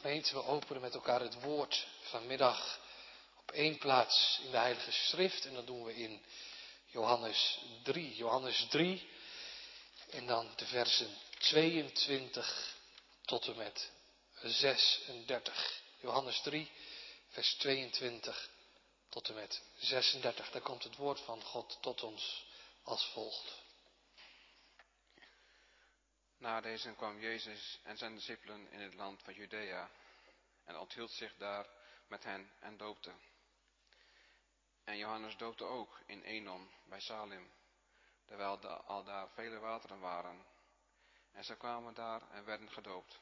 Gemeente, we openen met elkaar het woord vanmiddag op één plaats in de Heilige Schrift. En dat doen we in Johannes 3. Johannes 3 en dan de versen 22 tot en met 36. Johannes 3, vers 22 tot en met 36. Daar komt het woord van God tot ons als volgt. Na deze kwam Jezus en zijn discipelen in het land van Judea en onthield zich daar met hen en doopte. En Johannes doopte ook in Enon bij Salim, terwijl al daar vele wateren waren. En ze kwamen daar en werden gedoopt.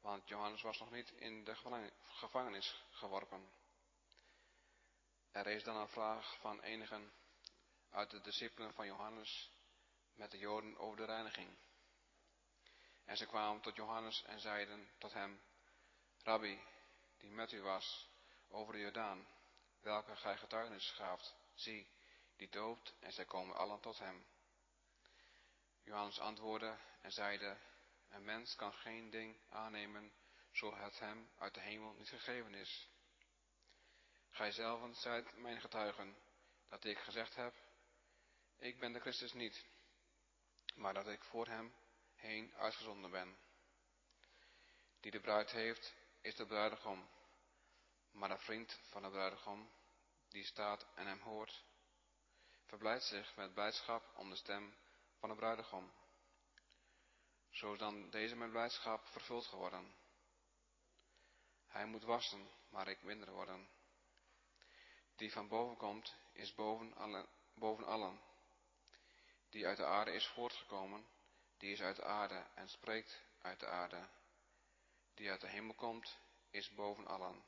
Want Johannes was nog niet in de gevangenis geworpen. Er is dan een vraag van enigen uit de discipelen van Johannes met de Joden over de reiniging. En ze kwamen tot Johannes en zeiden tot hem, Rabbi, die met u was over de Jordaan, welke gij getuigenis gaaft, zie, die doopt en zij komen allen tot hem. Johannes antwoordde en zeide, een mens kan geen ding aannemen, zo het hem uit de hemel niet gegeven is. Gij zelven zijt mijn getuigen, dat ik gezegd heb, ik ben de Christus niet, maar dat ik voor hem heen uitgezonden ben. Die de bruid heeft, is de bruidegom, maar de vriend van de bruidegom, die staat en hem hoort, verblijdt zich met blijdschap om de stem van de bruidegom. Zo is dan deze met blijdschap vervuld geworden. Hij moet wassen, maar ik minder worden. Die van boven komt, is boven allen, boven allen. Die uit de aarde is voortgekomen, die is uit de aarde en spreekt uit de aarde. Die uit de hemel komt, is boven allen.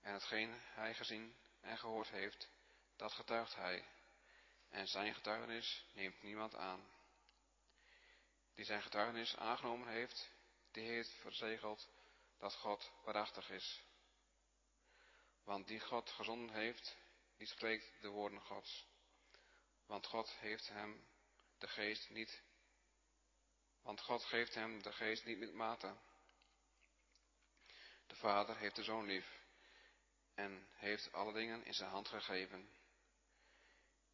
En hetgeen hij gezien en gehoord heeft, dat getuigt hij. En zijn getuigenis neemt niemand aan. Die zijn getuigenis aangenomen heeft, die heeft verzegeld dat God waarachtig is. Want die God gezonden heeft, die spreekt de woorden Gods. Want God heeft hem de geest niet, want God geeft hem de geest niet met mate. De Vader heeft de Zoon lief en heeft alle dingen in zijn hand gegeven.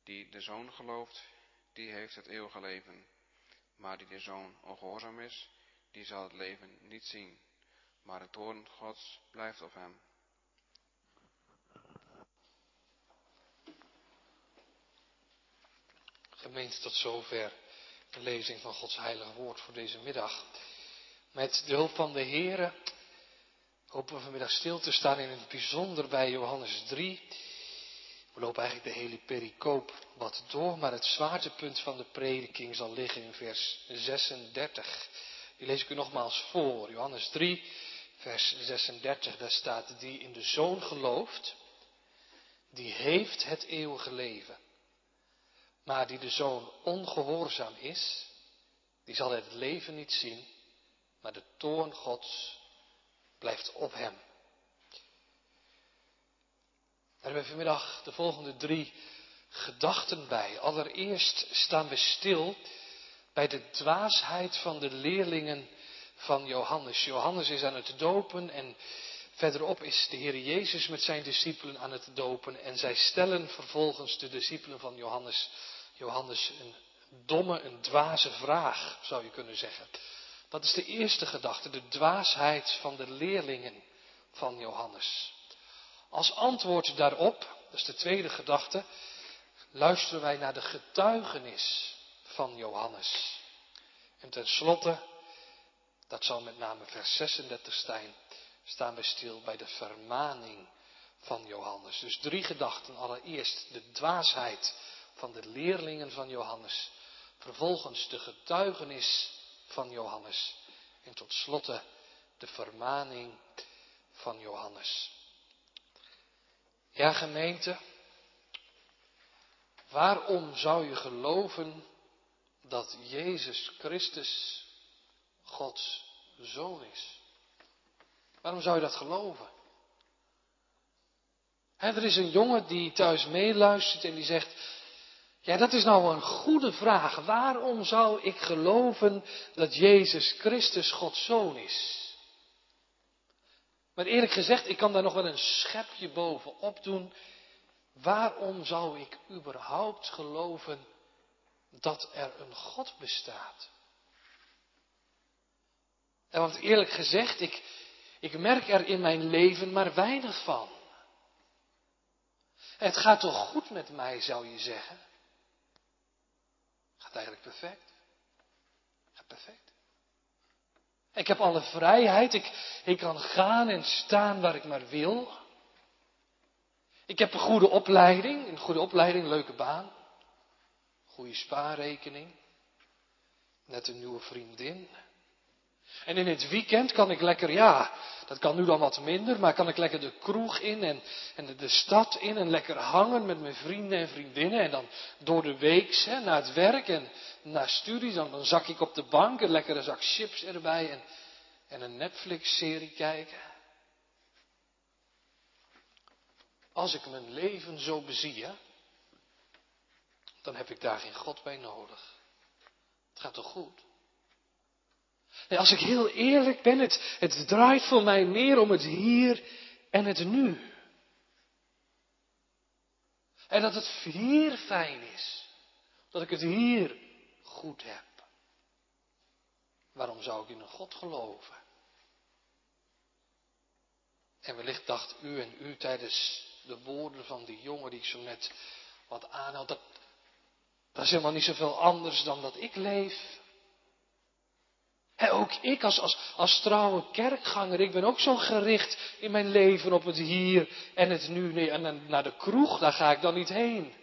Die de Zoon gelooft, die heeft het eeuwige leven. Maar die de Zoon ongehoorzaam is, die zal het leven niet zien. Maar de toorn Gods blijft op hem. Gemeente, tot zover de lezing van Gods heilige woord voor deze middag. Met de hulp van de Here hopen we vanmiddag stil te staan in het bijzonder bij Johannes 3. We lopen eigenlijk de hele pericoop wat door, maar het zwaartepunt van de prediking zal liggen in vers 36. Die lees ik u nogmaals voor. Johannes 3, vers 36, daar staat, die in de Zoon gelooft, die heeft het eeuwige leven. Maar die de zoon ongehoorzaam is, die zal het leven niet zien, maar de toorn Gods blijft op hem. Daar hebben we vanmiddag de volgende drie gedachten bij. Allereerst staan we stil bij de dwaasheid van de leerlingen van Johannes. Johannes is aan het dopen en verderop is de Heer Jezus met zijn discipelen aan het dopen en zij stellen vervolgens de discipelen van Johannes Johannes een domme, een dwaze vraag, zou je kunnen zeggen. Dat is de eerste gedachte, de dwaasheid van de leerlingen van Johannes. Als antwoord daarop, dat is de tweede gedachte, luisteren wij naar de getuigenis van Johannes. En tenslotte, dat zal met name vers 36 zijn, staan we stil bij de vermaning van Johannes. Dus drie gedachten. Allereerst de dwaasheid van de leerlingen van Johannes. Vervolgens de getuigenis van Johannes. En tot slotte de vermaning van Johannes. Ja, gemeente, waarom zou je geloven dat Jezus Christus Gods zoon is? Waarom zou je dat geloven? er is een jongen die thuis meeluistert en die zegt, ja, dat is nou een goede vraag. Waarom zou ik geloven dat Jezus Christus Gods zoon is? Maar eerlijk gezegd, ik kan daar nog wel een schepje bovenop doen. Waarom zou ik überhaupt geloven dat er een God bestaat? En want eerlijk gezegd, ik, ik merk er in mijn leven maar weinig van. Het gaat toch goed met mij, zou je zeggen? Eigenlijk perfect. Gaat perfect. Ik heb alle vrijheid. Ik, ik kan gaan en staan waar ik maar wil. Ik heb een goede opleiding. Een goede opleiding, leuke baan. Goede spaarrekening. Net een nieuwe vriendin. En in het weekend kan ik lekker, ja, dat kan nu dan wat minder, maar kan ik lekker de kroeg in en, en de, stad in en lekker hangen met mijn vrienden en vriendinnen. En dan door de week, hè, naar het werk en naar studies, dan, dan zak ik op de bank, een lekkere zak chips erbij en, en een Netflix-serie kijken. Als ik mijn leven zo bezie, dan heb ik daar geen God bij nodig. Het gaat toch goed? Nee, als ik heel eerlijk ben, het, het draait voor mij meer om het hier en het nu. En dat het hier fijn is. Dat ik het hier goed heb. Waarom zou ik in een God geloven? En wellicht dacht u en u tijdens de woorden van die jongen die ik zo net wat aanhad, dat, dat is helemaal niet zoveel anders dan dat ik leef. En ook ik als, als, als trouwe kerkganger, ik ben ook zo gericht in mijn leven op het hier en het nu. Nee, en naar de kroeg, daar ga ik dan niet heen.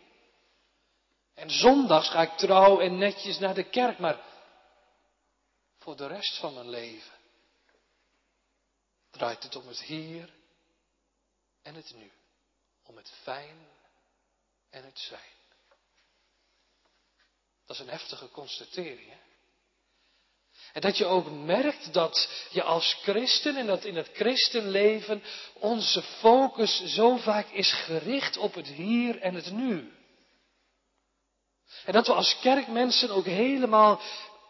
En zondags ga ik trouw en netjes naar de kerk, maar voor de rest van mijn leven draait het om het hier en het nu. Om het fijn en het zijn. Dat is een heftige constatering. Hè? En dat je ook merkt dat je als christen en dat in het christenleven onze focus zo vaak is gericht op het hier en het nu. En dat we als kerkmensen ook helemaal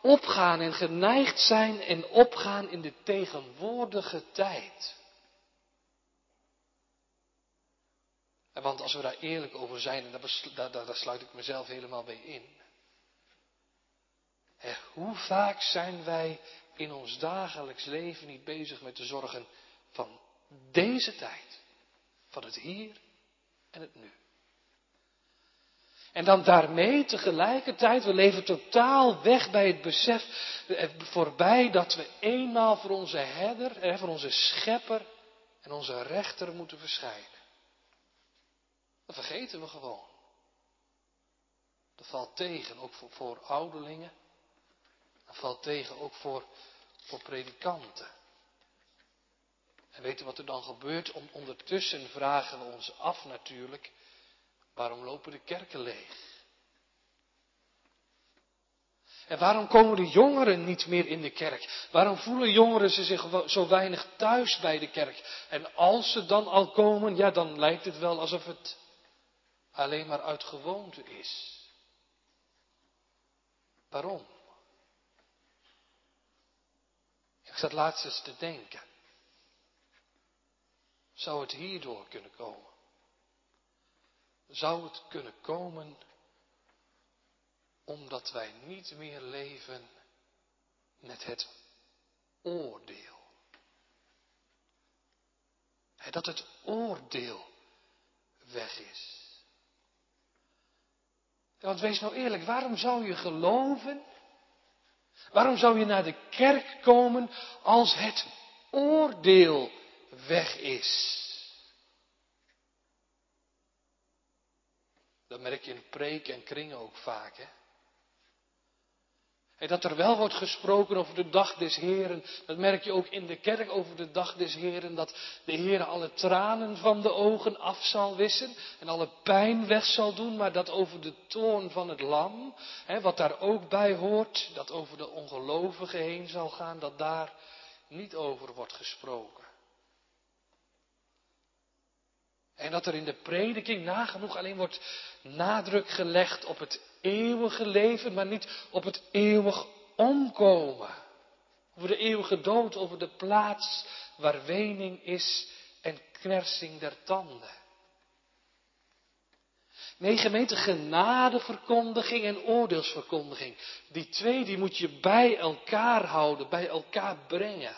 opgaan en geneigd zijn en opgaan in de tegenwoordige tijd. En want als we daar eerlijk over zijn, en daar, sluit ik mezelf helemaal bij in. En hoe vaak zijn wij in ons dagelijks leven niet bezig met de zorgen van deze tijd, van het hier en het nu. En dan daarmee tegelijkertijd, we leven totaal weg bij het besef, eh, voorbij dat we eenmaal voor onze herder, eh, voor onze schepper en onze rechter moeten verschijnen. Dat vergeten we gewoon. Dat valt tegen, ook voor ouderlingen dat valt tegen ook voor, voor predikanten. En weten wat er dan gebeurt? Ondertussen vragen we ons af natuurlijk, waarom lopen de kerken leeg? En waarom komen de jongeren niet meer in de kerk? Waarom voelen jongeren ze zich zo weinig thuis bij de kerk? En als ze dan al komen, ja, dan lijkt het wel alsof het alleen maar uit gewoonte is. Waarom? Ik zat laatst eens te denken. Zou het hierdoor kunnen komen? Zou het kunnen komen omdat wij niet meer leven met het oordeel? Dat het oordeel weg is. Want wees nou eerlijk, waarom zou je geloven Waarom zou je naar de kerk komen als het oordeel weg is? Dat merk je in preek en kringen ook vaak. En dat er wel wordt gesproken over de dag des Heren, dat merk je ook in de kerk over de dag des Heren, dat de Heer alle tranen van de ogen af zal wissen en alle pijn weg zal doen, maar dat over de toorn van het lam, hè, wat daar ook bij hoort, dat over de ongelovigen heen zal gaan, dat daar niet over wordt gesproken. En dat er in de prediking nagenoeg alleen wordt nadruk gelegd op het eeuwige leven, maar niet op het eeuwig omkomen. Over de eeuwige dood, over de plaats waar wening is en knersing der tanden. Nee, gemeente, genadeverkondiging en oordeelsverkondiging. Die twee, die moet je bij elkaar houden, bij elkaar brengen.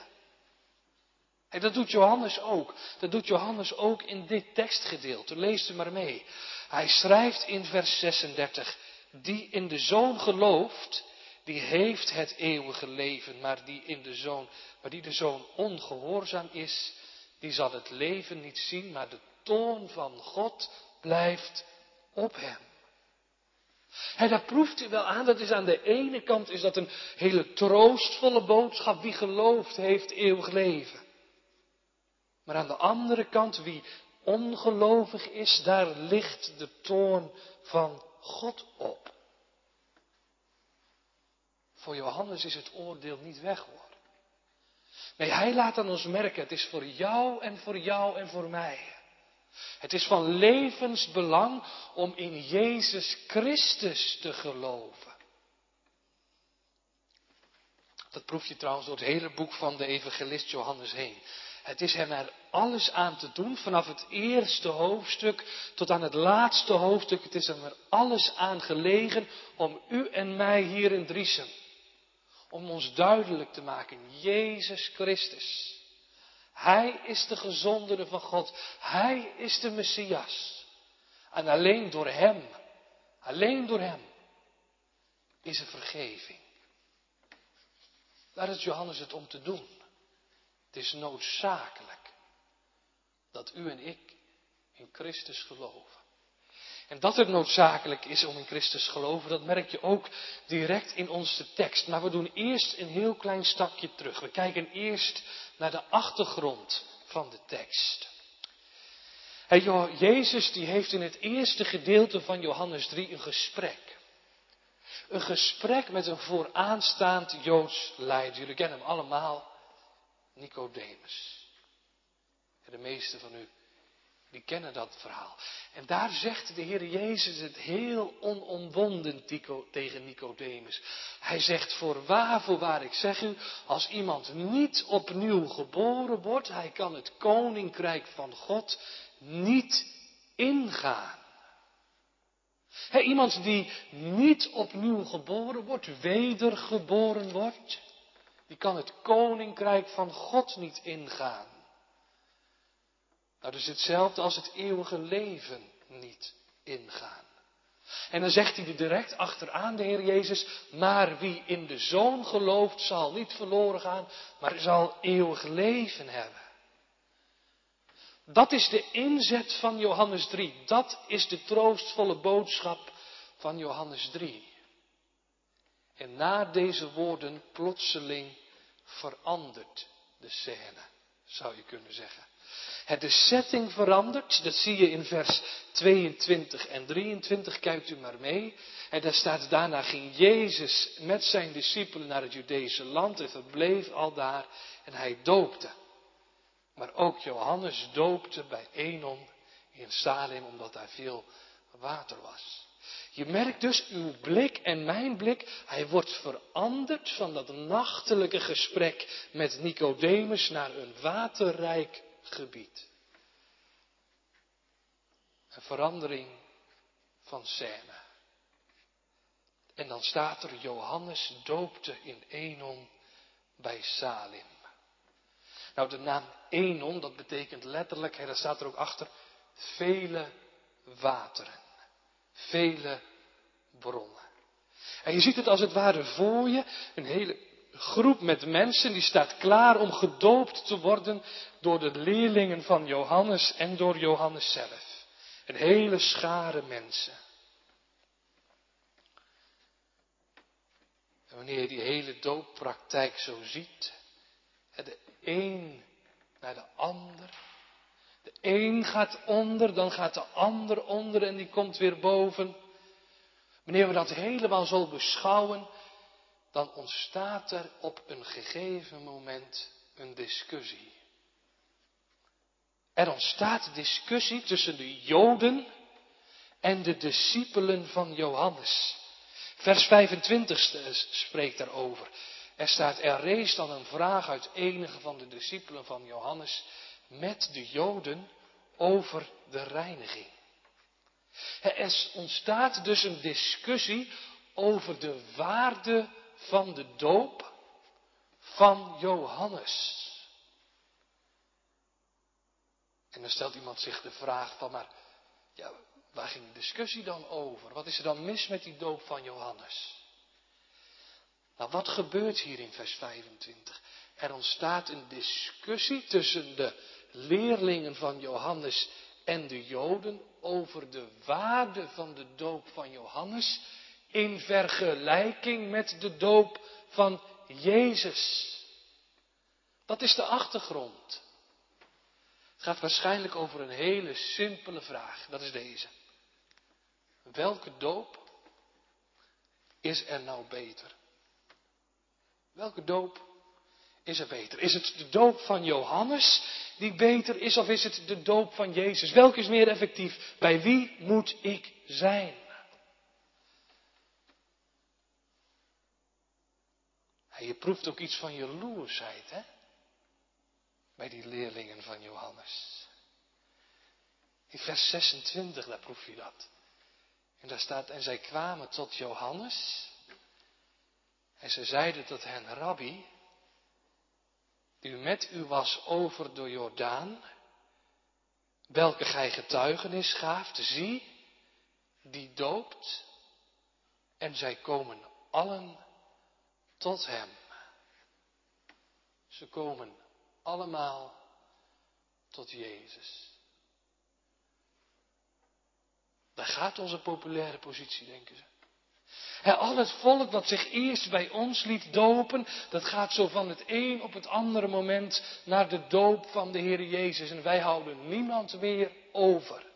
En dat doet Johannes ook. Dat doet Johannes ook in dit tekstgedeelte. Lees er maar mee. Hij schrijft in vers 36, die in de zoon gelooft, die heeft het eeuwige leven, maar die in de zoon, maar die de zoon ongehoorzaam is, die zal het leven niet zien, maar de toon van God blijft op hem. En daar proeft u wel aan, dat is aan de ene kant is dat een hele troostvolle boodschap, wie gelooft heeft eeuwig leven. Maar aan de andere kant, wie ongelovig is, daar ligt de toorn van God op. Voor Johannes is het oordeel niet weg hoor. Nee, hij laat aan ons merken, het is voor jou en voor jou en voor mij. Het is van levensbelang om in Jezus Christus te geloven. Dat proef je trouwens door het hele boek van de evangelist Johannes heen. Het is hem er alles aan te doen, vanaf het eerste hoofdstuk tot aan het laatste hoofdstuk. Het is er alles aan gelegen om u en mij hier in Driesem, om ons duidelijk te maken, Jezus Christus. Hij is de gezondere van God. Hij is de Messias. En alleen door Hem, alleen door Hem, is er vergeving. Daar is Johannes het om te doen. Het is noodzakelijk dat u en ik in Christus geloven. En dat het noodzakelijk is om in Christus te geloven, dat merk je ook direct in onze tekst. Maar we doen eerst een heel klein stapje terug. We kijken eerst naar de achtergrond van de tekst. Jezus die heeft in het eerste gedeelte van Johannes 3 een gesprek. Een gesprek met een vooraanstaand Joods leider. Jullie kennen hem allemaal. Nicodemus. De meeste van u, die kennen dat verhaal. En daar zegt de Heer Jezus het heel onomwonden tegen Nicodemus. Hij zegt, voorwaar, voorwaar, ik zeg u, als iemand niet opnieuw geboren wordt, hij kan het koninkrijk van God niet ingaan. iemand die niet opnieuw geboren wordt, wedergeboren wordt, die kan het koninkrijk van God niet ingaan. Nou, dus hetzelfde als het eeuwige leven niet ingaan. En dan zegt hij er direct achteraan, de Heer Jezus, maar wie in de Zoon gelooft, zal niet verloren gaan, maar zal eeuwig leven hebben. Dat is de inzet van Johannes 3. Dat is de troostvolle boodschap van Johannes 3. En na deze woorden plotseling verandert de scène, zou je kunnen zeggen. De setting verandert, dat zie je in vers 22 en 23, kijkt u maar mee. En daar staat, daarna ging Jezus met zijn discipelen naar het Judese land en verbleef al daar en hij doopte. Maar ook Johannes doopte bij Enon in Salem, omdat daar veel water was. Je merkt dus uw blik en mijn blik, hij wordt veranderd van dat nachtelijke gesprek met Nicodemus naar een waterrijk gebied. Een verandering van scène. En dan staat er Johannes doopte in Enon bij Salim. Nou, de naam Enon, dat betekent letterlijk, daar staat er ook achter, vele wateren vele bronnen. En je ziet het als het ware voor je, een hele groep met mensen die staat klaar om gedoopt te worden door de leerlingen van Johannes en door Johannes zelf. Een hele schare mensen. En wanneer je die hele dooppraktijk zo ziet, de een naar de ander, de een gaat onder, dan gaat de ander onder en die komt weer boven. Wanneer we dat helemaal zo beschouwen, dan ontstaat er op een gegeven moment een discussie. Er ontstaat discussie tussen de Joden en de discipelen van Johannes. Vers 25 spreekt daarover. Er staat, er rees dan een vraag uit enige van de discipelen van Johannes met de Joden over de reiniging. Er ontstaat dus een discussie over de waarde van de doop van Johannes. En dan stelt iemand zich de vraag van, maar ja, waar ging de discussie dan over? Wat is er dan mis met die doop van Johannes? Nou, wat gebeurt hier in vers 25? Er ontstaat een discussie tussen de leerlingen van Johannes en de Joden over de waarde van de doop van Johannes in vergelijking met de doop van Jezus. Dat is de achtergrond. Het gaat waarschijnlijk over een hele simpele vraag. Dat is deze. Welke doop is er nou beter? Welke doop is er beter? Is het de doop van Johannes die beter is of is het de doop van Jezus? Welke is meer effectief? Bij wie moet ik zijn? Je proeft ook iets van jaloersheid, hè? Bij die leerlingen van Johannes. In vers 26, daar proef je dat. En daar staat, en zij kwamen tot Johannes. En ze zeiden tot hen, Rabbi, u met u was over de Jordaan, welke gij getuigenis gaaft, zie, die doopt, en zij komen allen tot hem. Ze komen allemaal tot Jezus. Daar gaat onze populaire positie, denken ze. al het volk dat zich eerst bij ons liet dopen, dat gaat zo van het een op het andere moment naar de doop van de Heer Jezus. En wij houden niemand meer over.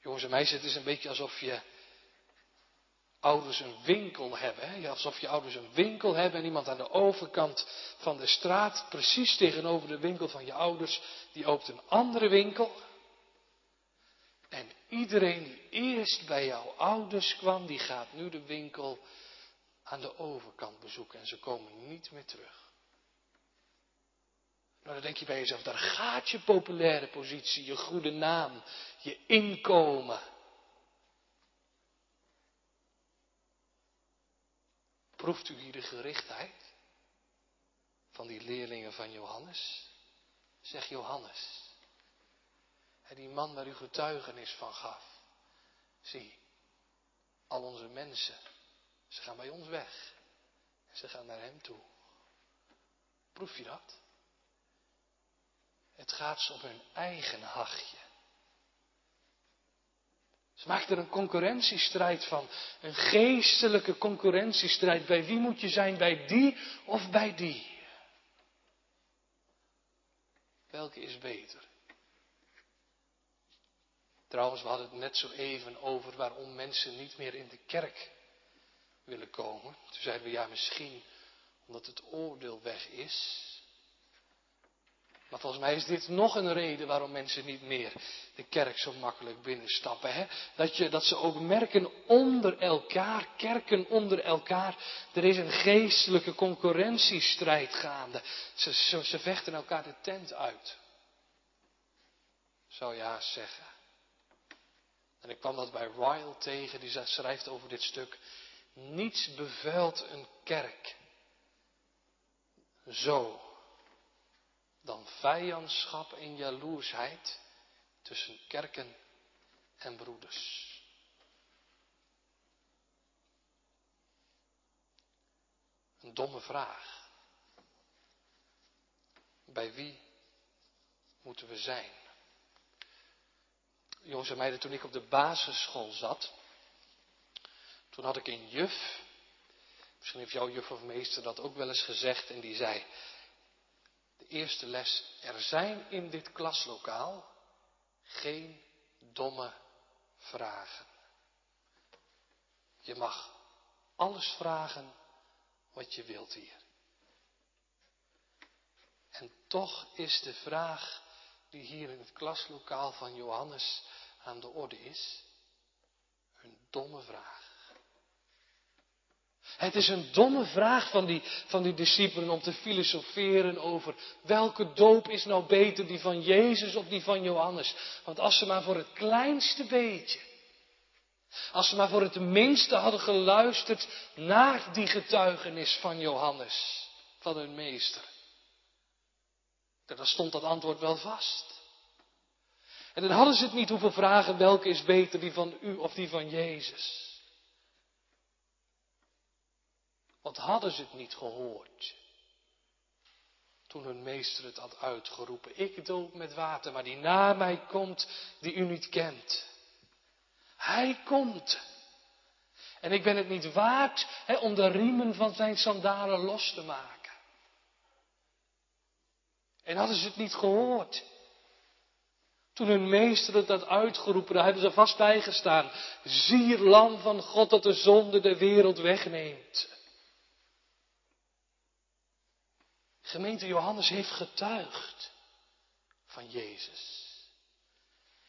Jongens en meisjes, het is een beetje alsof je ouders een winkel hebben. Hè? Alsof je ouders een winkel hebben en iemand aan de overkant van de straat, precies tegenover de winkel van je ouders, die opent een andere winkel. En iedereen die eerst bij jouw ouders kwam, die gaat nu de winkel aan de overkant bezoeken en ze komen niet meer terug. Nou, dan denk je bij jezelf, daar gaat je populaire positie, je goede naam, je inkomen. Proeft u hier de gerichtheid van die leerlingen van Johannes? Zeg Johannes, die man waar u getuigenis van gaf. Zie, al onze mensen, ze gaan bij ons weg. En ze gaan naar hem toe. Proef je dat? Het gaat ze op hun eigen hachje. Ze maakt er een concurrentiestrijd van. Een geestelijke concurrentiestrijd. Bij wie moet je zijn? Bij die of bij die? Welke is beter? Trouwens, we hadden het net zo even over waarom mensen niet meer in de kerk willen komen. Toen zeiden we ja, misschien omdat het oordeel weg is. Maar volgens mij is dit nog een reden waarom mensen niet meer de kerk zo makkelijk binnenstappen. Hè? Dat, je, dat ze ook merken onder elkaar, kerken onder elkaar, er is een geestelijke concurrentiestrijd gaande. Ze, ze, vechten elkaar de tent uit. Zou haast zeggen. En ik kwam dat bij Ryle tegen, die schrijft over dit stuk. Niets bevuilt een kerk zo dan vijandschap en jaloersheid tussen kerken en broeders. Een domme vraag. Bij wie moeten we zijn? Jongens en meiden, toen ik op de basisschool zat, toen had ik een juf, misschien heeft jouw juf of meester dat ook wel eens gezegd, en die zei, eerste les, er zijn in dit klaslokaal geen domme vragen. Je mag alles vragen wat je wilt hier. En toch is de vraag die hier in het klaslokaal van Johannes aan de orde is, een domme vraag. Het is een domme vraag van die, van die discipelen om te filosoferen over welke doop is nou beter, die van Jezus of die van Johannes. Want als ze maar voor het kleinste beetje, als ze maar voor het minste hadden geluisterd naar die getuigenis van Johannes, van hun meester, dan stond dat antwoord wel vast. En dan hadden ze het niet hoeven vragen welke is beter, die van u of die van Jezus. Want hadden ze het niet gehoord? Toen hun meester het had uitgeroepen. Ik doop met water, maar die na mij komt, die u niet kent. Hij komt. En ik ben het niet waard om de riemen van zijn sandalen los te maken. En hadden ze het niet gehoord? Toen hun meester het had uitgeroepen, daar hebben ze vast bijgestaan. Zie het lam van God dat de zonde de wereld wegneemt. Gemeente Johannes heeft getuigd van Jezus.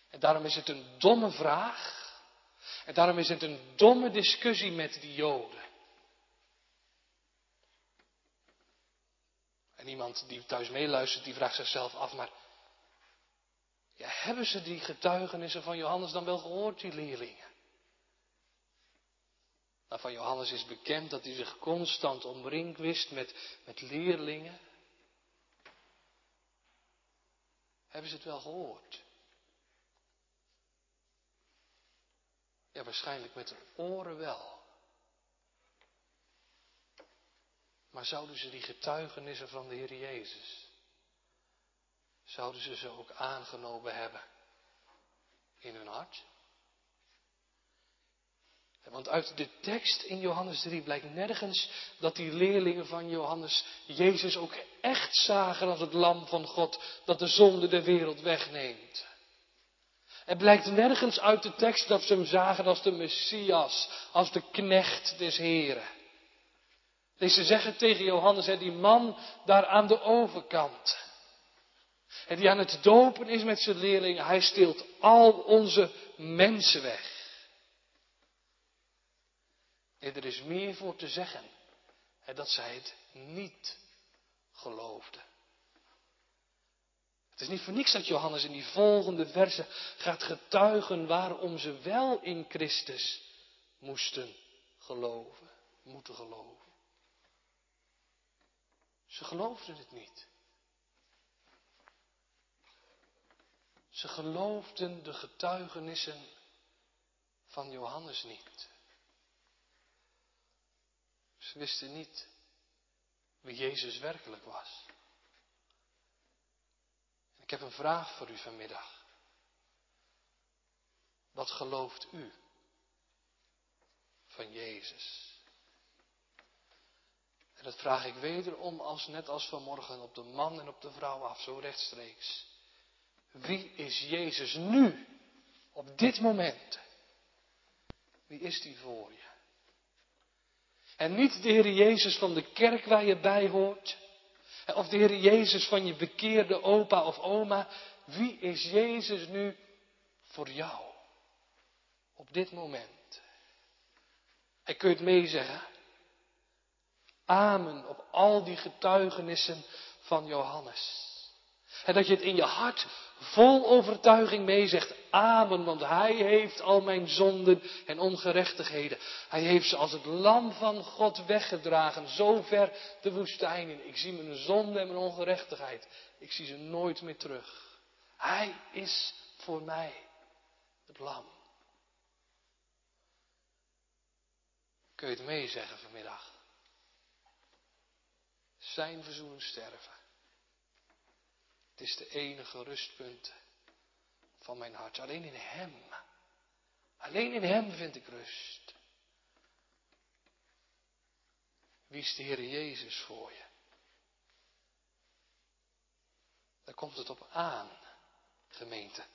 En daarom is het een domme vraag. En daarom is het een domme discussie met die Joden. En iemand die thuis meeluistert, die vraagt zichzelf af, maar ja, hebben ze die getuigenissen van Johannes dan wel gehoord, die leerlingen? Nou, van Johannes is bekend dat hij zich constant omringd wist met, met leerlingen. Hebben ze het wel gehoord? Ja, waarschijnlijk met hun oren wel. Maar zouden ze die getuigenissen van de Heer Jezus, zouden ze ze ook aangenomen hebben in hun hart? Want uit de tekst in Johannes 3 blijkt nergens dat die leerlingen van Johannes Jezus ook echt zagen als het lam van God dat de zonde de wereld wegneemt. Het blijkt nergens uit de tekst dat ze hem zagen als de Messias, als de knecht des Heren. Deze zeggen tegen Johannes, die man daar aan de overkant. Die aan het dopen is met zijn leerlingen, hij steelt al onze mensen weg. Er is meer voor te zeggen. En dat zij het niet geloofden. Het is niet voor niks dat Johannes in die volgende verse gaat getuigen waarom ze wel in Christus moesten geloven, moeten geloven. Ze geloofden het niet. Ze geloofden de getuigenissen van Johannes niet. Ze wisten niet wie Jezus werkelijk was. Ik heb een vraag voor u vanmiddag. Wat gelooft u van Jezus? En dat vraag ik wederom als net als vanmorgen op de man en op de vrouw af, zo rechtstreeks. Wie is Jezus nu, op dit moment? Wie is die voor je? En niet de Heer Jezus van de kerk waar je bij hoort. Of de Heer Jezus van je bekeerde opa of oma. Wie is Jezus nu voor jou? Op dit moment. En kun je het meezeggen? Amen op al die getuigenissen van Johannes. En dat je het in je hart vol overtuiging meezegt. Amen, want Hij heeft al mijn zonden en ongerechtigheden. Hij heeft ze als het lam van God weggedragen, zo ver de woestijn in. Ik zie mijn zonde en mijn ongerechtigheid. Ik zie ze nooit meer terug. Hij is voor mij het lam. Kun je het meezeggen vanmiddag? Zijn verzoenen sterven. Het is de enige rustpunt van mijn hart. Alleen in Hem. Alleen in Hem vind ik rust. Wie is de Heer Jezus voor je? Daar komt het op aan, gemeente.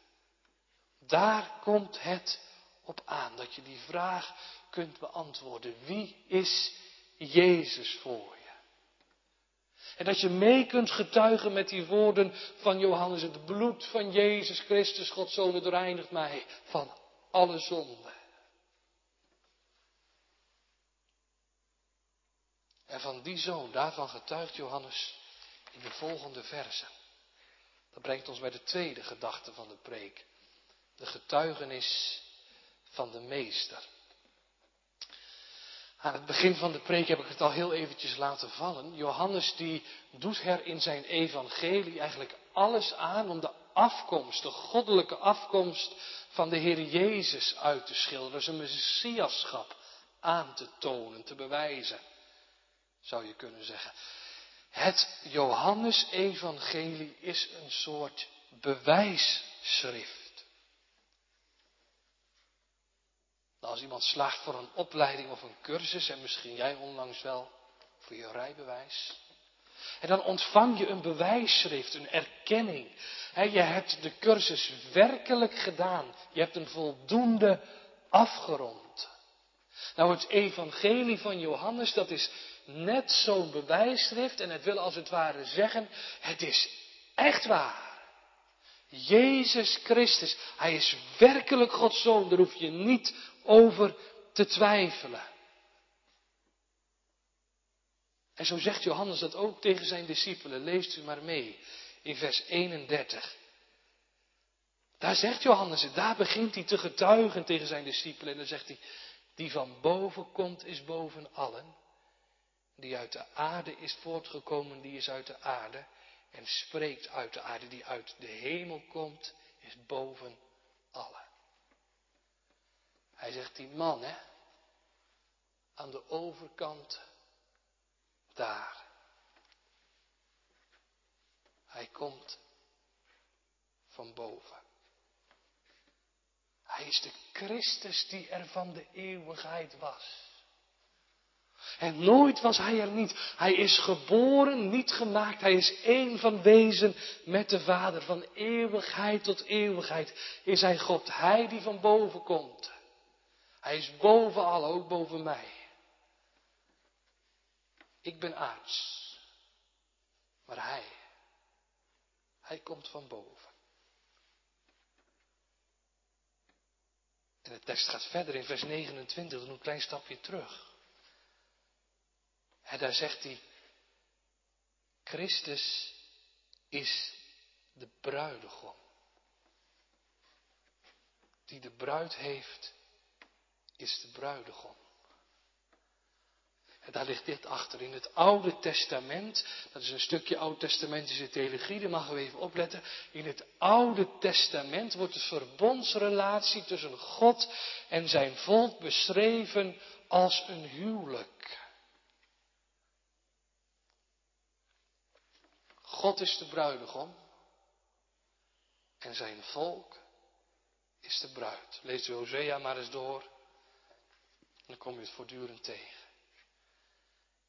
Daar komt het op aan dat je die vraag kunt beantwoorden. Wie is Jezus voor je? En dat je mee kunt getuigen met die woorden van Johannes. Het bloed van Jezus Christus, Gods Zoon, het reinigt mij van alle zonde. En van die zoon, daarvan getuigt Johannes in de volgende verse. Dat brengt ons bij de tweede gedachte van de preek. De getuigenis van de meester. Aan het begin van de preek heb ik het al heel eventjes laten vallen. Johannes die doet er in zijn evangelie eigenlijk alles aan om de afkomst, de goddelijke afkomst van de Heer Jezus uit te schilderen, zijn messiaschap aan te tonen, te bewijzen, zou je kunnen zeggen. Het Johannesevangelie is een soort bewijsschrift. Nou, als iemand slaagt voor een opleiding of een cursus, en misschien jij onlangs wel voor je rijbewijs. En dan ontvang je een bewijsschrift, een erkenning. je hebt de cursus werkelijk gedaan. Je hebt een voldoende afgerond. Nou, het evangelie van Johannes, dat is net zo'n bewijsschrift. En het wil als het ware zeggen, het is echt waar. Jezus Christus, Hij is werkelijk Gods Zoon, daar hoef je niet over te twijfelen. En zo zegt Johannes dat ook tegen zijn discipelen. Leest u maar mee in vers 31. Daar zegt Johannes het, daar begint hij te getuigen tegen zijn discipelen. En dan zegt hij, die van boven komt is boven allen. Die uit de aarde is voortgekomen, die is uit de aarde. En spreekt uit de aarde, die uit de hemel komt, is boven allen. Hij zegt, die man, hè, aan de overkant, daar. Hij komt van boven. Hij is de Christus die er van de eeuwigheid was. En nooit was hij er niet. Hij is geboren, niet gemaakt. Hij is één van wezen met de Vader. Van eeuwigheid tot eeuwigheid is hij God. Hij die van boven komt. Hij is boven al, ook boven mij. Ik ben aards. Maar hij, hij komt van boven. En de tekst gaat verder in vers 29, dan een klein stapje terug. En daar zegt hij, Christus is de bruidegom. Die de bruid heeft is de bruidegom. En daar ligt dit achter. In het Oude Testament, dat is een stukje Oud-testamentische theologie, daar mag we even opletten. In het Oude Testament wordt de verbondsrelatie tussen God en zijn volk beschreven als een huwelijk. God is de bruidegom en zijn volk is de bruid. Lees Hosea maar eens door dan kom je het voortdurend tegen.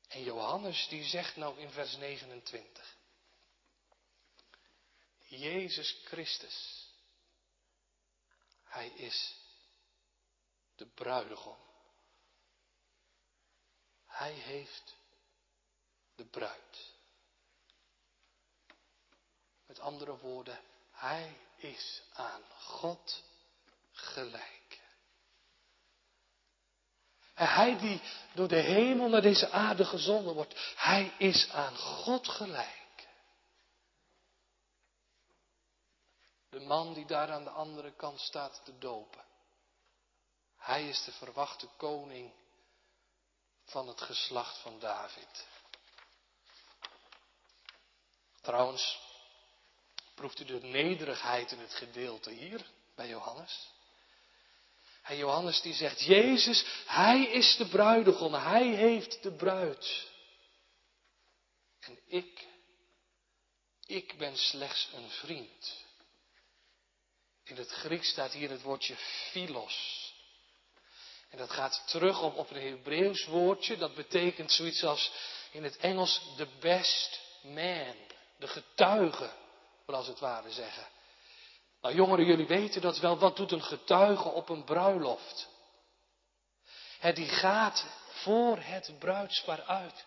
En Johannes die zegt nou in vers 29. Jezus Christus, Hij is de bruidegom. Hij heeft de bruid. Met andere woorden, Hij is aan God gelijk. En hij die door de hemel naar deze aarde gezonden wordt, hij is aan God gelijk. De man die daar aan de andere kant staat te dopen. Hij is de verwachte koning van het geslacht van David. Trouwens, proeft u de nederigheid in het gedeelte hier bij Johannes? En Johannes die zegt, Jezus, Hij is de bruidegom, Hij heeft de bruid. En ik, ik ben slechts een vriend. In het Grieks staat hier het woordje philos. En dat gaat terug op, op een Hebreeuws woordje, dat betekent zoiets als in het Engels the best man, de getuige, wil als het ware zeggen. Nou jongeren, jullie weten dat wel. Wat doet een getuige op een bruiloft? He, die gaat voor het bruidspaar uit.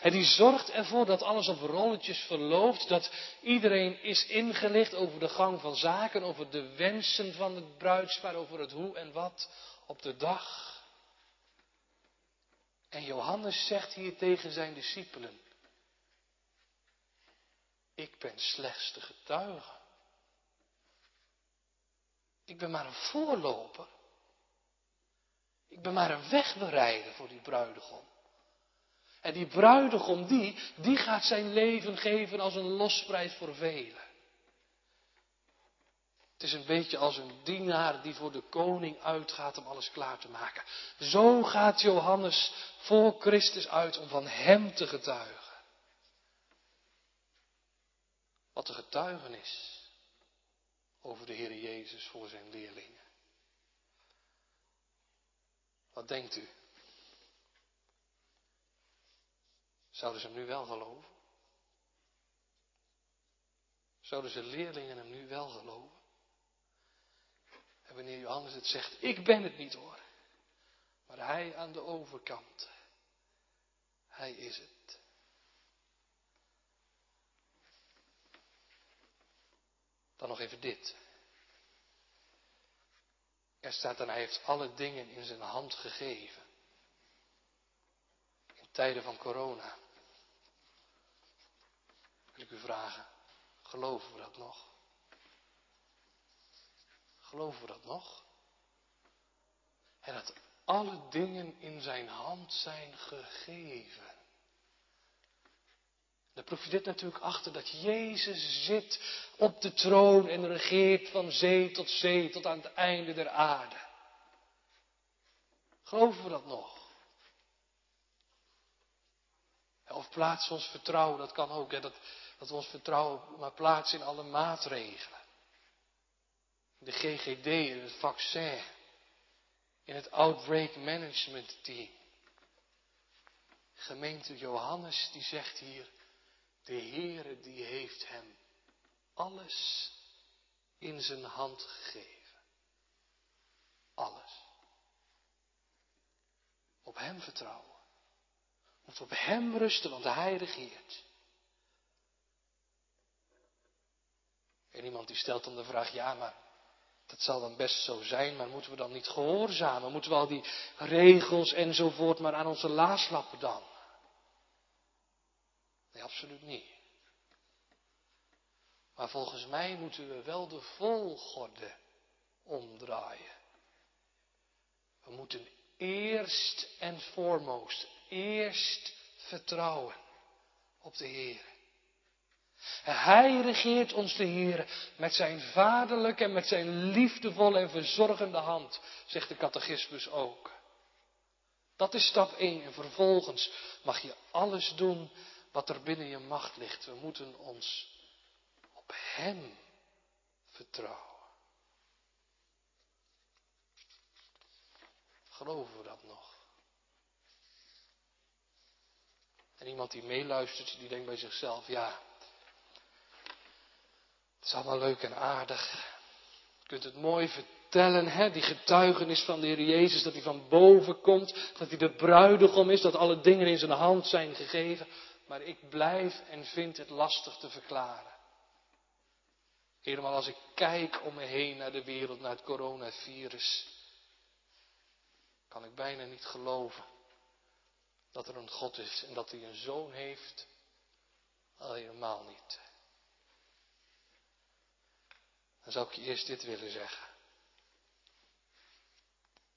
En die zorgt ervoor dat alles op rolletjes verloopt, dat iedereen is ingelicht over de gang van zaken, over de wensen van het bruidspaar, over het hoe en wat op de dag. En Johannes zegt hier tegen zijn discipelen, ik ben slechts de getuige. Ik ben maar een voorloper. Ik ben maar een wegbereider voor die bruidegom. En die bruidegom, die, die gaat zijn leven geven als een losprijs voor velen. Het is een beetje als een dienaar die voor de koning uitgaat om alles klaar te maken. Zo gaat Johannes voor Christus uit om van hem te getuigen. Wat de getuigenis over de Heer Jezus voor zijn leerlingen. Wat denkt u? Zouden ze hem nu wel geloven? Zouden ze leerlingen hem nu wel geloven? En wanneer Johannes het zegt, ik ben het niet hoor. Maar hij aan de overkant. Hij is het. Dan nog even dit. Er staat en hij heeft alle dingen in zijn hand gegeven. In tijden van corona. Wil ik u vragen, geloven we dat nog? Geloven we dat nog? En dat alle dingen in zijn hand zijn gegeven. Daar proef je dit natuurlijk achter dat Jezus zit op de troon en regeert van zee tot zee tot aan het einde der aarde. Geloven we dat nog? Of plaatsen ons vertrouwen, dat kan ook, hè, dat, dat we ons vertrouwen maar plaatsen in alle maatregelen. De GGD, in het vaccin, in het Outbreak Management Team. Gemeente Johannes die zegt hier, de Heere die heeft hem alles in zijn hand gegeven. Alles. Op hem vertrouwen. Moet op hem rusten, want hij regeert. En iemand die stelt dan de vraag, ja, maar dat zal dan best zo zijn, maar moeten we dan niet gehoorzamen? Moeten we al die regels enzovoort maar aan onze laars lappen dan? Absoluut niet. Maar volgens mij moeten we wel de volgorde omdraaien. We moeten eerst en foremost, eerst vertrouwen op de Heer. Hij regeert ons de Heer met zijn vaderlijke en met zijn liefdevolle en verzorgende hand, zegt de catechismus ook. Dat is stap 1 en vervolgens mag je alles doen wat er binnen je macht ligt. We moeten ons op Hem vertrouwen. Geloven we dat nog? En iemand die meeluistert, die denkt bij zichzelf, ja, het is allemaal leuk en aardig. Je kunt het mooi vertellen, hè? die getuigenis van de Heer Jezus, dat hij van boven komt, dat hij de bruidegom is, dat alle dingen in zijn hand zijn gegeven. Maar ik blijf en vind het lastig te verklaren. Helemaal als ik kijk om me heen naar de wereld, naar het coronavirus, kan ik bijna niet geloven dat er een God is en dat hij een zoon heeft. Al helemaal niet. Dan zou ik je eerst dit willen zeggen.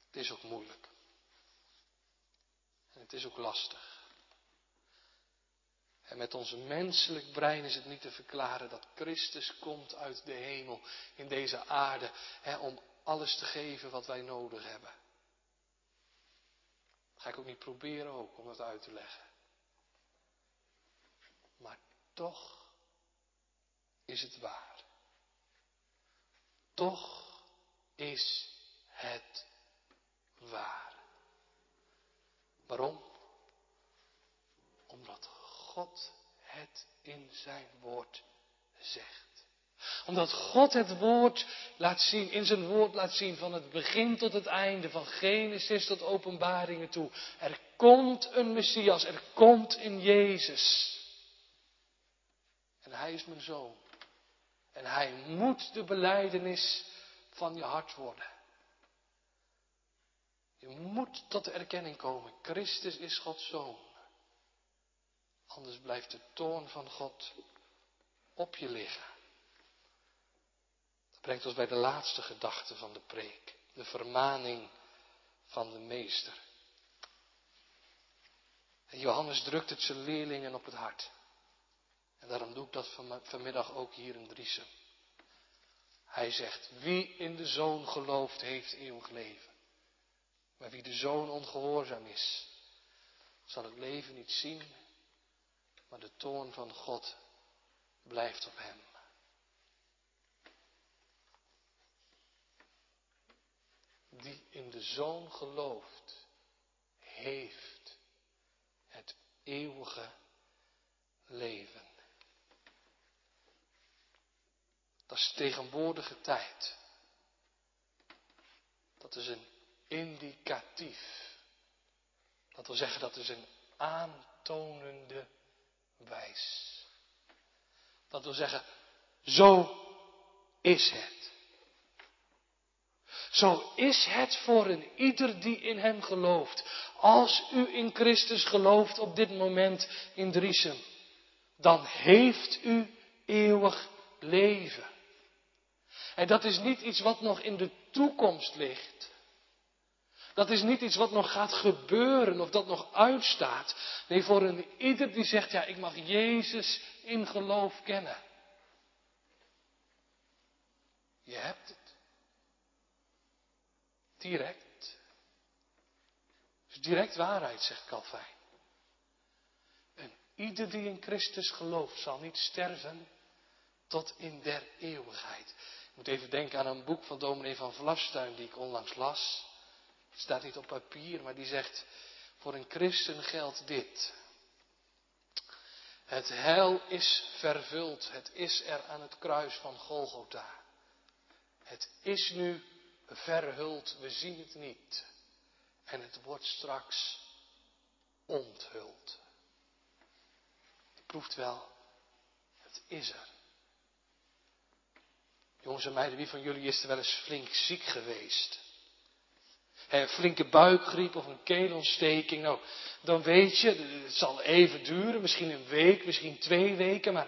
Het is ook moeilijk. En het is ook lastig. En met ons menselijk brein is het niet te verklaren dat Christus komt uit de hemel in deze aarde hè, om alles te geven wat wij nodig hebben. Ga ik ook niet proberen ook om dat uit te leggen. Maar toch is het waar. Toch is het waar. Waarom? Omdat God het in zijn woord zegt. Omdat God het woord laat zien, in zijn woord laat zien, van het begin tot het einde, van Genesis tot openbaringen toe. Er komt een Messias, er komt een Jezus. En hij is mijn zoon. En hij moet de beleidenis van je hart worden. Je moet tot de erkenning komen. Christus is Gods zoon. Anders blijft de toorn van God op je liggen. Dat brengt ons bij de laatste gedachte van de preek. De vermaning van de meester. En Johannes drukt het zijn leerlingen op het hart. En daarom doe ik dat vanmiddag ook hier in Driesem. Hij zegt, wie in de zoon gelooft, heeft eeuwig leven. Maar wie de zoon ongehoorzaam is, zal het leven niet zien, maar de toorn van God blijft op hem. Die in de zoon gelooft, heeft het eeuwige leven. Dat is tegenwoordige tijd. Dat is een indicatief. Dat wil zeggen, dat is een aantonende wijs. Dat wil zeggen, zo is het. Zo is het voor een ieder die in hem gelooft. Als u in Christus gelooft op dit moment in Driesem, dan heeft u eeuwig leven. En dat is niet iets wat nog in de toekomst ligt. Dat is niet iets wat nog gaat gebeuren of dat nog uitstaat. Nee, voor een ieder die zegt, ja, ik mag Jezus in geloof kennen. Je hebt het. Direct. direct waarheid, zegt Calvijn. En ieder die in Christus gelooft zal niet sterven tot in der eeuwigheid. Ik moet even denken aan een boek van dominee van Vlastuin die ik onlangs las. Het staat niet op papier, maar die zegt, voor een christen geldt dit. Het heil is vervuld, het is er aan het kruis van Golgotha. Het is nu verhuld, we zien het niet. En het wordt straks onthuld. Je proeft wel, het is er. Jongens en meiden, wie van jullie is er wel eens flink ziek geweest? Een flinke buikgriep of een keelontsteking. Nou, dan weet je, het zal even duren, misschien een week, misschien twee weken, maar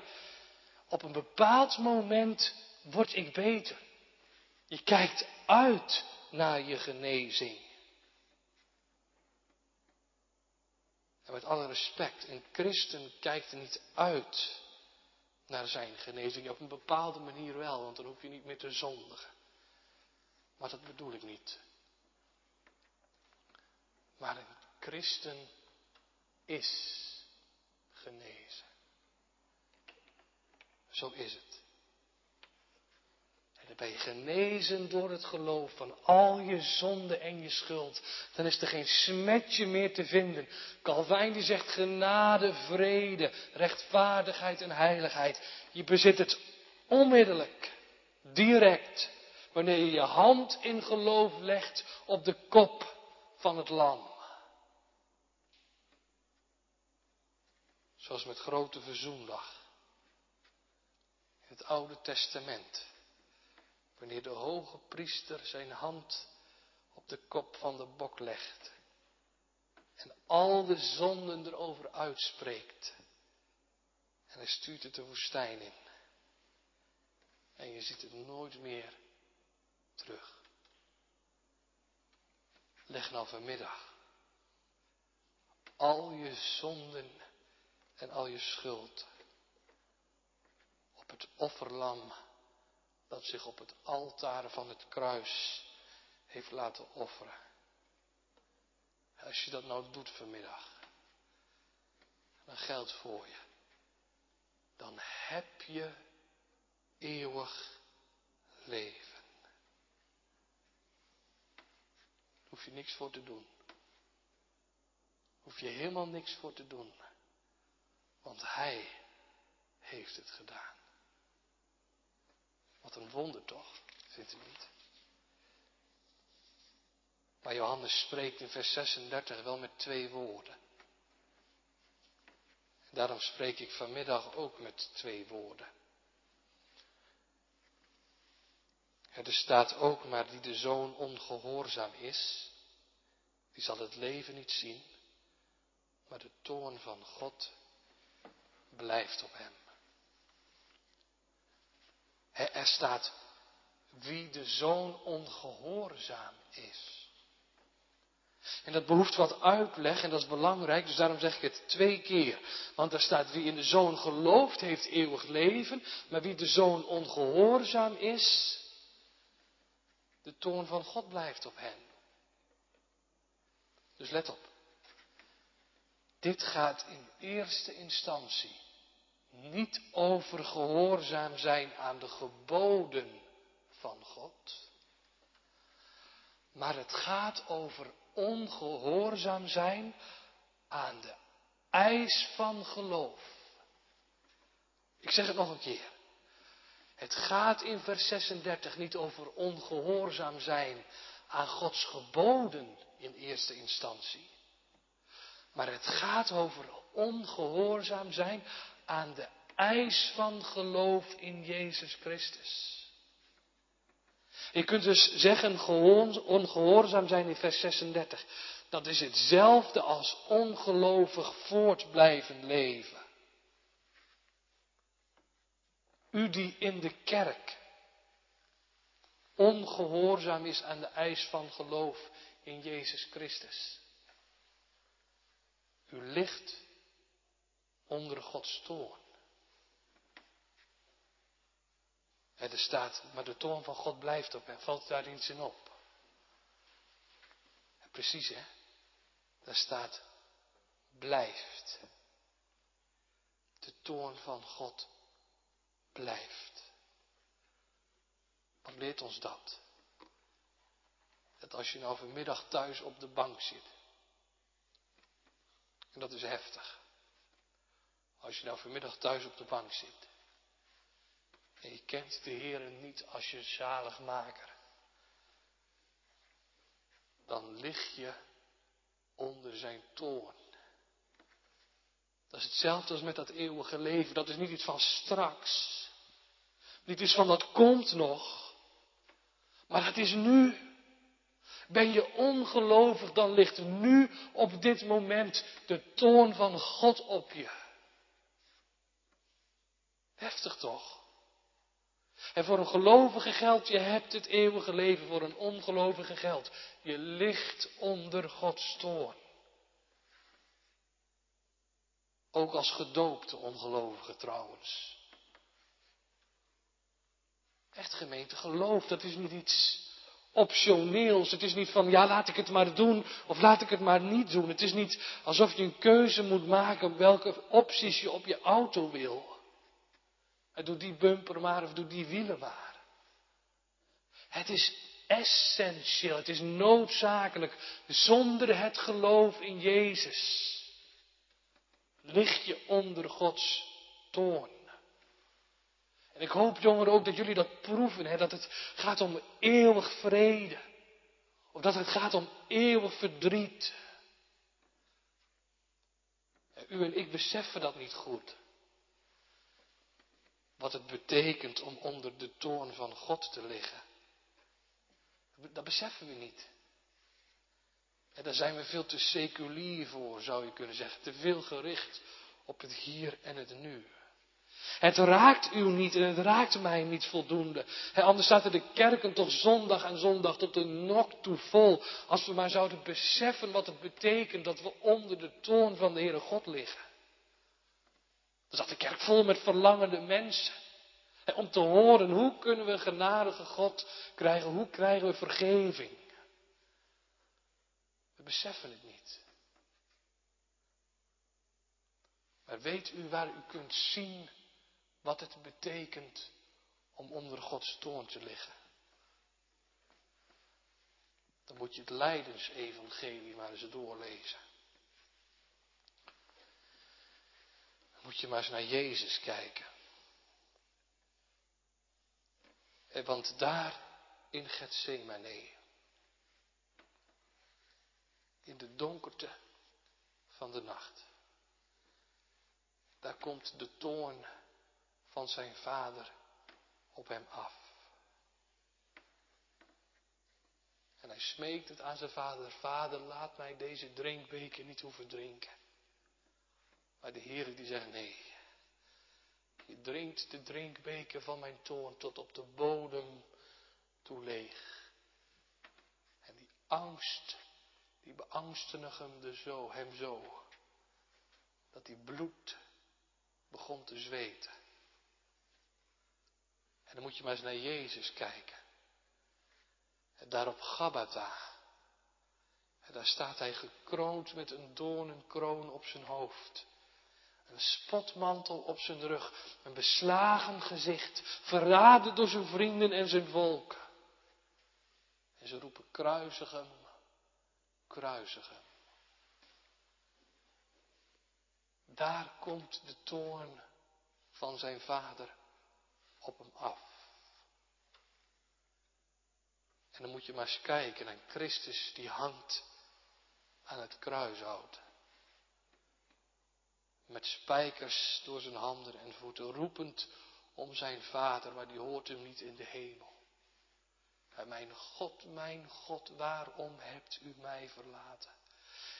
op een bepaald moment word ik beter. Je kijkt uit naar je genezing. En met alle respect, een christen kijkt niet uit naar zijn genezing. Op een bepaalde manier wel, want dan hoef je niet meer te zondigen. Maar dat bedoel ik niet. Maar een christen is genezen. Zo is het. En dan ben je genezen door het geloof van al je zonde en je schuld. Dan is er geen smetje meer te vinden. Calvijn die zegt genade, vrede, rechtvaardigheid en heiligheid. Je bezit het onmiddellijk, direct, wanneer je je hand in geloof legt op de kop van het lam. Zoals met grote verzoendag. In het Oude Testament. Wanneer de hoge priester zijn hand op de kop van de bok legt. En al de zonden erover uitspreekt. En hij stuurt het de woestijn in. En je ziet het nooit meer terug. Leg nou vanmiddag al je zonden en al je schuld op het offerlam dat zich op het altaar van het kruis heeft laten offeren. Als je dat nou doet vanmiddag, dan geldt voor je. Dan heb je eeuwig leven. Hoef je niks voor te doen. Hoef je helemaal niks voor te doen. Want Hij heeft het gedaan. Wat een wonder toch, vindt u niet? Maar Johannes spreekt in vers 36 wel met twee woorden. En daarom spreek ik vanmiddag ook met twee woorden. Er staat ook maar die de zoon ongehoorzaam is, die zal het leven niet zien, maar de toorn van God blijft op hem. Er staat wie de zoon ongehoorzaam is. En dat behoeft wat uitleg en dat is belangrijk, dus daarom zeg ik het twee keer. Want er staat wie in de zoon gelooft heeft eeuwig leven, maar wie de zoon ongehoorzaam is, de toorn van God blijft op hen. Dus let op. Dit gaat in eerste instantie niet over gehoorzaam zijn aan de geboden van God. Maar het gaat over ongehoorzaam zijn aan de eis van geloof. Ik zeg het nog een keer. Het gaat in vers 36 niet over ongehoorzaam zijn aan Gods geboden in eerste instantie. Maar het gaat over ongehoorzaam zijn aan de eis van geloof in Jezus Christus. Je kunt dus zeggen ongehoorzaam zijn in vers 36. Dat is hetzelfde als ongelovig voortblijven leven. U die in de kerk ongehoorzaam is aan de eis van geloof in Jezus Christus. U ligt onder Gods toorn. er staat, maar de toorn van God blijft op hem. Valt daar iets in op? precies hè. Daar staat, blijft. De toorn van God blijft. Wat leert ons dat? Dat als je nou vanmiddag thuis op de bank zit. En dat is heftig. Als je nou vanmiddag thuis op de bank zit. En je kent de Heer niet als je zaligmaker. Dan lig je onder zijn toorn. Dat is hetzelfde als met dat eeuwige leven. Dat is niet iets van straks. Niet iets van dat komt nog. Maar het is nu. Ben je ongelovig, dan ligt nu op dit moment de toorn van God op je. Heftig toch? En voor een gelovige geldt, je hebt het eeuwige leven. Voor een ongelovige geldt, je ligt onder Gods toorn. Ook als gedoopte ongelovige trouwens. Echt gemeente, geloof, dat is niet iets optioneels. Het is niet van, ja, laat ik het maar doen of laat ik het maar niet doen. Het is niet alsof je een keuze moet maken welke opties je op je auto wil. Doe die bumper maar of doe die wielen maar. Het is essentieel, het is noodzakelijk. Zonder het geloof in Jezus lig je onder Gods toorn. En ik hoop, jongeren, ook dat jullie dat proeven, hè, dat het gaat om eeuwig vrede. Of dat het gaat om eeuwig verdriet. U en ik beseffen dat niet goed. Wat het betekent om onder de toorn van God te liggen. Dat beseffen we niet. En daar zijn we veel te seculier voor, zou je kunnen zeggen. Te veel gericht op het hier en het nu. Het raakt u niet en het raakt mij niet voldoende. anders staat de kerken toch zondag en zondag tot de nok toe vol. Als we maar zouden beseffen wat het betekent dat we onder de toorn van de Heere God liggen. Dan zat de kerk vol met verlangende mensen. om te horen hoe kunnen we genadige God krijgen, hoe krijgen we vergeving. We beseffen het niet. Maar weet u waar u kunt zien wat het betekent om onder Gods toorn te liggen? Dan moet je het lijdensevangelie maar eens doorlezen. Dan moet je maar eens naar Jezus kijken. Want daar in Gethsemane, in de donkerte van de nacht, daar komt de toorn van zijn vader op hem af. En hij smeekt het aan zijn vader. Vader, laat mij deze drinkbeker niet hoeven drinken. Maar de Heer die zegt nee. Je drinkt de drinkbeker van mijn toorn tot op de bodem toe leeg. En die angst, die beangstigde hem, de zo, hem zo. Dat hij bloed begon te zweten. En dan moet je maar eens naar Jezus kijken. En daar op Gabbatha. En daar staat hij gekroond met een doornenkroon op zijn hoofd. Een spotmantel op zijn rug. Een beslagen gezicht. Verraden door zijn vrienden en zijn volk. En ze roepen kruisig hem. Kruisig hem. Daar komt de toorn van zijn vader op hem af. En dan moet je maar eens kijken naar Christus die hangt aan het kruishout. Met spijkers door zijn handen en voeten, roepend om zijn vader, maar die hoort hem niet in de hemel. Mijn God, mijn God, waarom hebt u mij verlaten?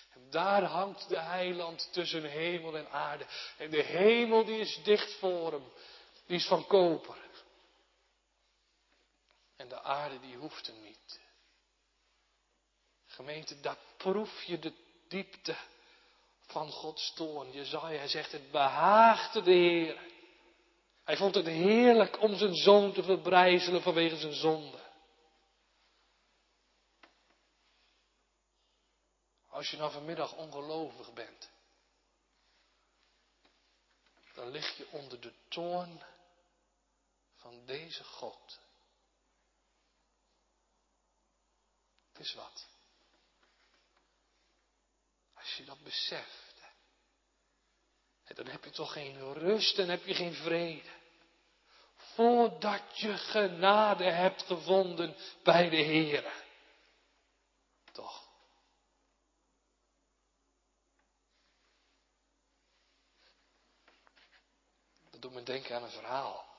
En daar hangt de heiland tussen hemel en aarde. En de hemel die is dicht voor hem. Die is van koper. En de aarde die hoeft hem niet. Gemeente, daar proef je de diepte van Gods toorn. Jezaja, zegt, het behaagde de Heer. Hij vond het heerlijk om zijn zoon te verbrijzelen vanwege zijn zonde. Als je nou vanmiddag ongelovig bent, dan lig je onder de toorn van deze God. Het is wat. Als je dat beseft, dan heb je toch geen rust en heb je geen vrede. Voordat je genade hebt gevonden bij de Heer. Toch. Dat doet me denken aan een verhaal.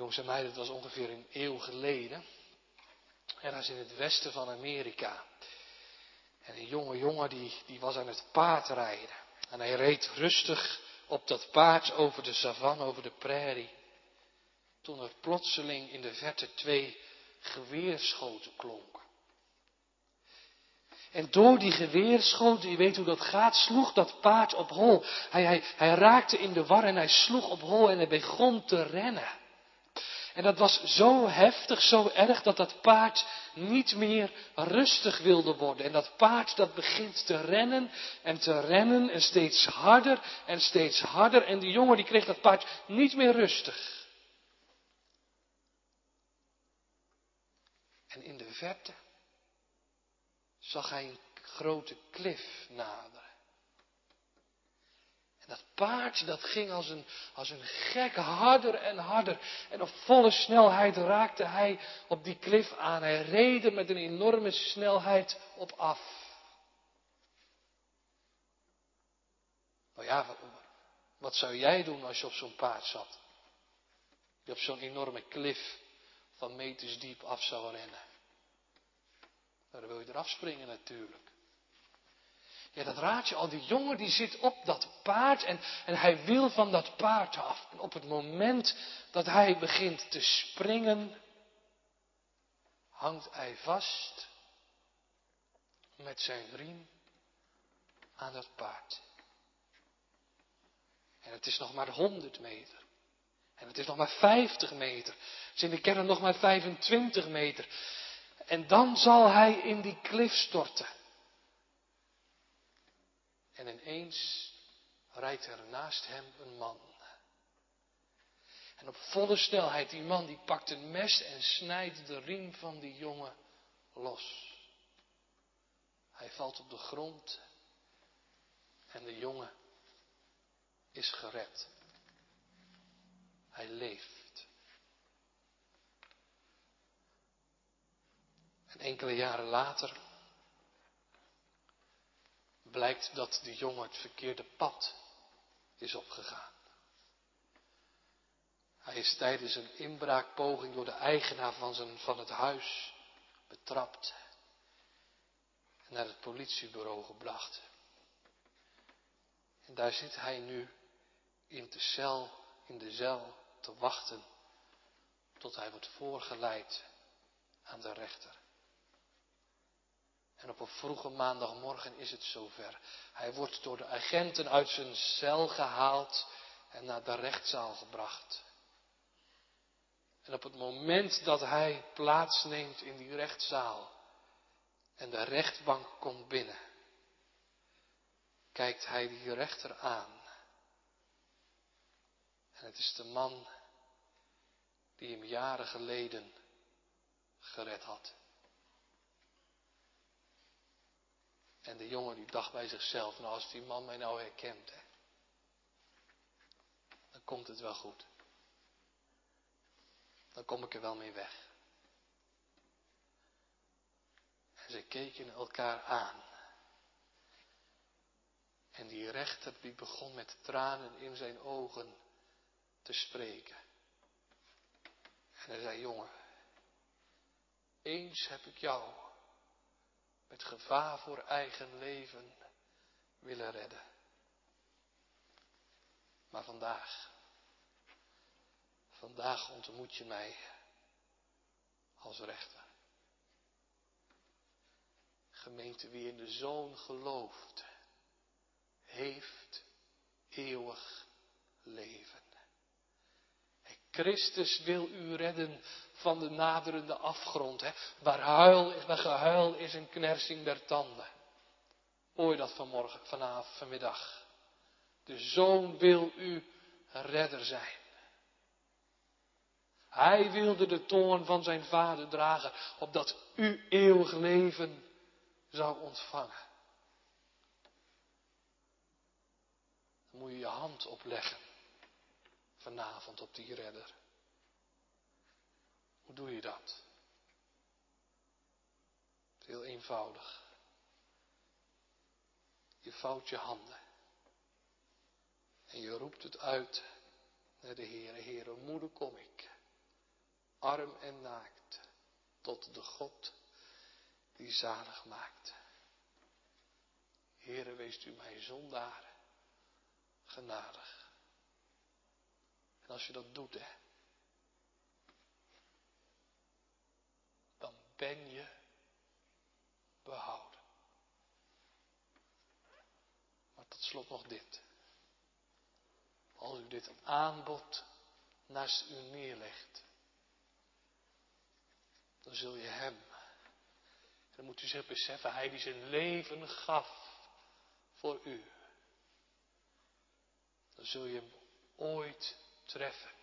Jongens en meiden, dat was ongeveer een eeuw geleden. Ergens in het westen van Amerika. En een jonge jongen die, die was aan het paardrijden. En hij reed rustig op dat paard over de savanne, over de prairie. Toen er plotseling in de verte twee geweerschoten klonken. En door die geweerschoten, je weet hoe dat gaat, sloeg dat paard op hol. Hij, hij, hij raakte in de war en hij sloeg op hol en hij begon te rennen. En dat was zo heftig, zo erg, dat dat paard niet meer rustig wilde worden. En dat paard dat begint te rennen en te rennen en steeds harder en steeds harder. En die jongen die kreeg dat paard niet meer rustig. En in de verte zag hij een grote klif naderen. Dat paard dat ging als een, als een gek harder en harder. En op volle snelheid raakte hij op die klif aan. Hij reed met een enorme snelheid op af. Nou ja, wat, wat zou jij doen als je op zo'n paard zat? Die op zo'n enorme klif van meters diep af zou rennen. Nou, dan wil je eraf springen natuurlijk. Ja, dat raad je al. Die jongen die zit op dat paard en, en hij wil van dat paard af. En op het moment dat hij begint te springen, hangt hij vast met zijn riem aan dat paard. En het is nog maar 100 meter. En het is nog maar 50 meter. Het is in de kern nog maar 25 meter. En dan zal hij in die klif storten. En ineens rijdt er naast hem een man. En op volle snelheid, die man die pakt een mes en snijdt de riem van die jongen los. Hij valt op de grond en de jongen is gered. Hij leeft. En enkele jaren later blijkt dat de jongen het verkeerde pad is opgegaan. Hij is tijdens een inbraakpoging door de eigenaar van, zijn, van het huis betrapt en naar het politiebureau gebracht. En daar zit hij nu in de cel, in de cel te wachten tot hij wordt voorgeleid aan de rechter. En op een vroege maandagmorgen is het zover. Hij wordt door de agenten uit zijn cel gehaald en naar de rechtszaal gebracht. En op het moment dat hij plaatsneemt in die rechtszaal en de rechtbank komt binnen, kijkt hij die rechter aan. En het is de man die hem jaren geleden gered had. En de jongen die dacht bij zichzelf, nou als die man mij nou herkent, hè, dan komt het wel goed. Dan kom ik er wel mee weg. En ze keken elkaar aan. En die rechter die begon met tranen in zijn ogen te spreken. En hij zei, jongen, eens heb ik jou met gevaar voor eigen leven willen redden. Maar vandaag, vandaag ontmoet je mij als rechter. Gemeente, wie in de Zoon gelooft, heeft eeuwig leven. Christus wil u redden van de naderende afgrond. Hè? Waar huil waar gehuil is en knersing der tanden. Hoor je dat vanmorgen, vanavond, vanmiddag. De Zoon wil u redder zijn. Hij wilde de toorn van zijn vader dragen, opdat u eeuwig leven zou ontvangen. Dan moet je je hand opleggen vanavond op die redder. Hoe doe je dat? Heel eenvoudig. Je vouwt je handen. En je roept het uit naar de Heere. Heere, moeder kom ik. Arm en naakt. Tot de God die zalig maakt. Heere, wees u mij zondaar genadig. En als je dat doet, hè, dan ben je behouden. Maar tot slot nog dit. Als u dit aanbod naast u neerlegt, dan zul je hem, dan moet u zich beseffen, hij die zijn leven gaf voor u, dan zul je hem ooit treffen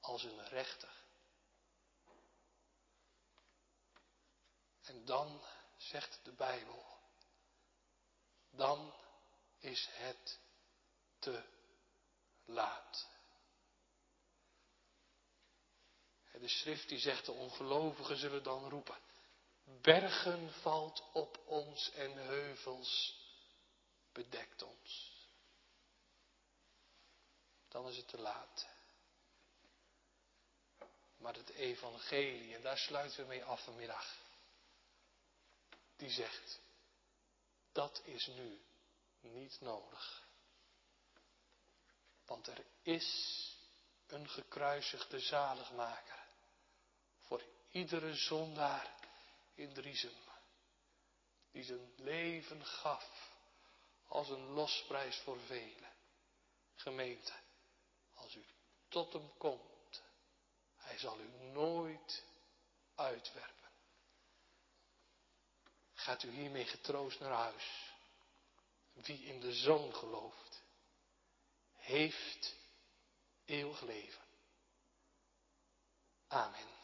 als een rechter. En dan, zegt de Bijbel, dan is het te laat. De schrift die zegt, de ongelovigen zullen dan roepen, bergen valt op ons en heuvels bedekt ons dan is het te laat. Maar het evangelie, en daar sluiten we mee af vanmiddag, die zegt, dat is nu niet nodig. Want er is een gekruisigde zaligmaker voor iedere zondaar in Driesem, die zijn leven gaf als een losprijs voor velen. Gemeente, als u tot hem komt, hij zal u nooit uitwerpen. Gaat u hiermee getroost naar huis. Wie in de zoon gelooft, heeft eeuwig leven. Amen.